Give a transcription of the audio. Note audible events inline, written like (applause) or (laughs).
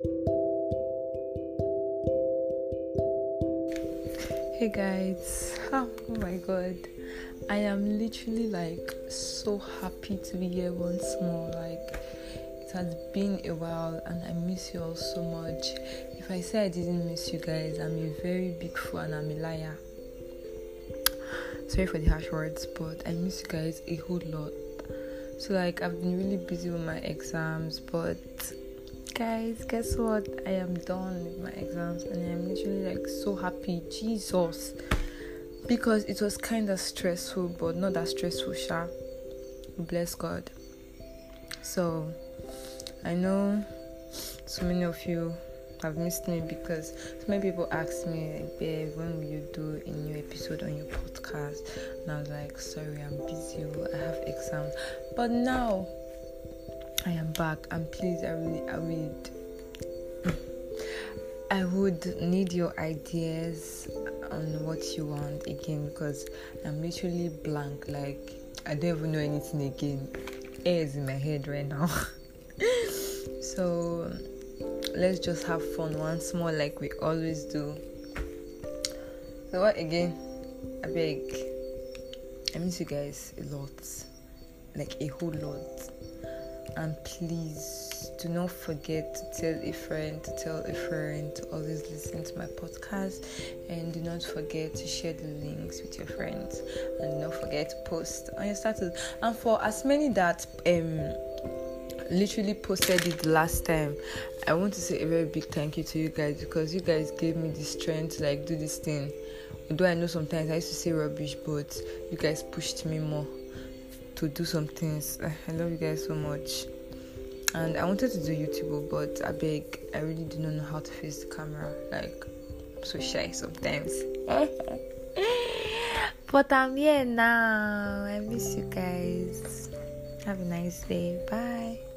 Hey guys, (laughs) oh, my god, I am literally like so happy to be here once more. Like, it has been a while and I miss you all so much. If I say I didn't miss you guys, I'm a very big fool and I'm a liar. Sorry for the harsh words, but I miss you guys a whole lot. So, like, I've been really busy with my exams, but guys, guess what? I am done with my exams and I'm literally like so happy. Jesus. Because it was kind of stressful, but not that stressful, Sha. Bless God. So, I know so many of you have missed me because so many people asked me, babe, when will you do a new episode on your podcast? And I was like, sorry, I'm busy. I have exams. But now, I am back and please I really I would I would need your ideas on what you want again because I'm literally blank like I don't even know anything again. Air is in my head right now. (laughs) so let's just have fun once more like we always do. So what again? I beg I miss you guys a lot. Like a whole lot and please do not forget to tell a friend to tell a friend to always listen to my podcast. And do not forget to share the links with your friends. And do not forget to post on your status. And for as many that um literally posted it last time i want to say a very big thank you to you guys because you guys gave me the strength to like do this thing. Although i know sometimes i used to say rubbish but you guys pushed me more to do some things. (laughs) I love you guys so much. And I wanted to do YouTube, but I beg, I really do not know how to face the camera. Like, I'm so shy sometimes. (laughs) but I'm here now. I miss you guys. Have a nice day. Bye.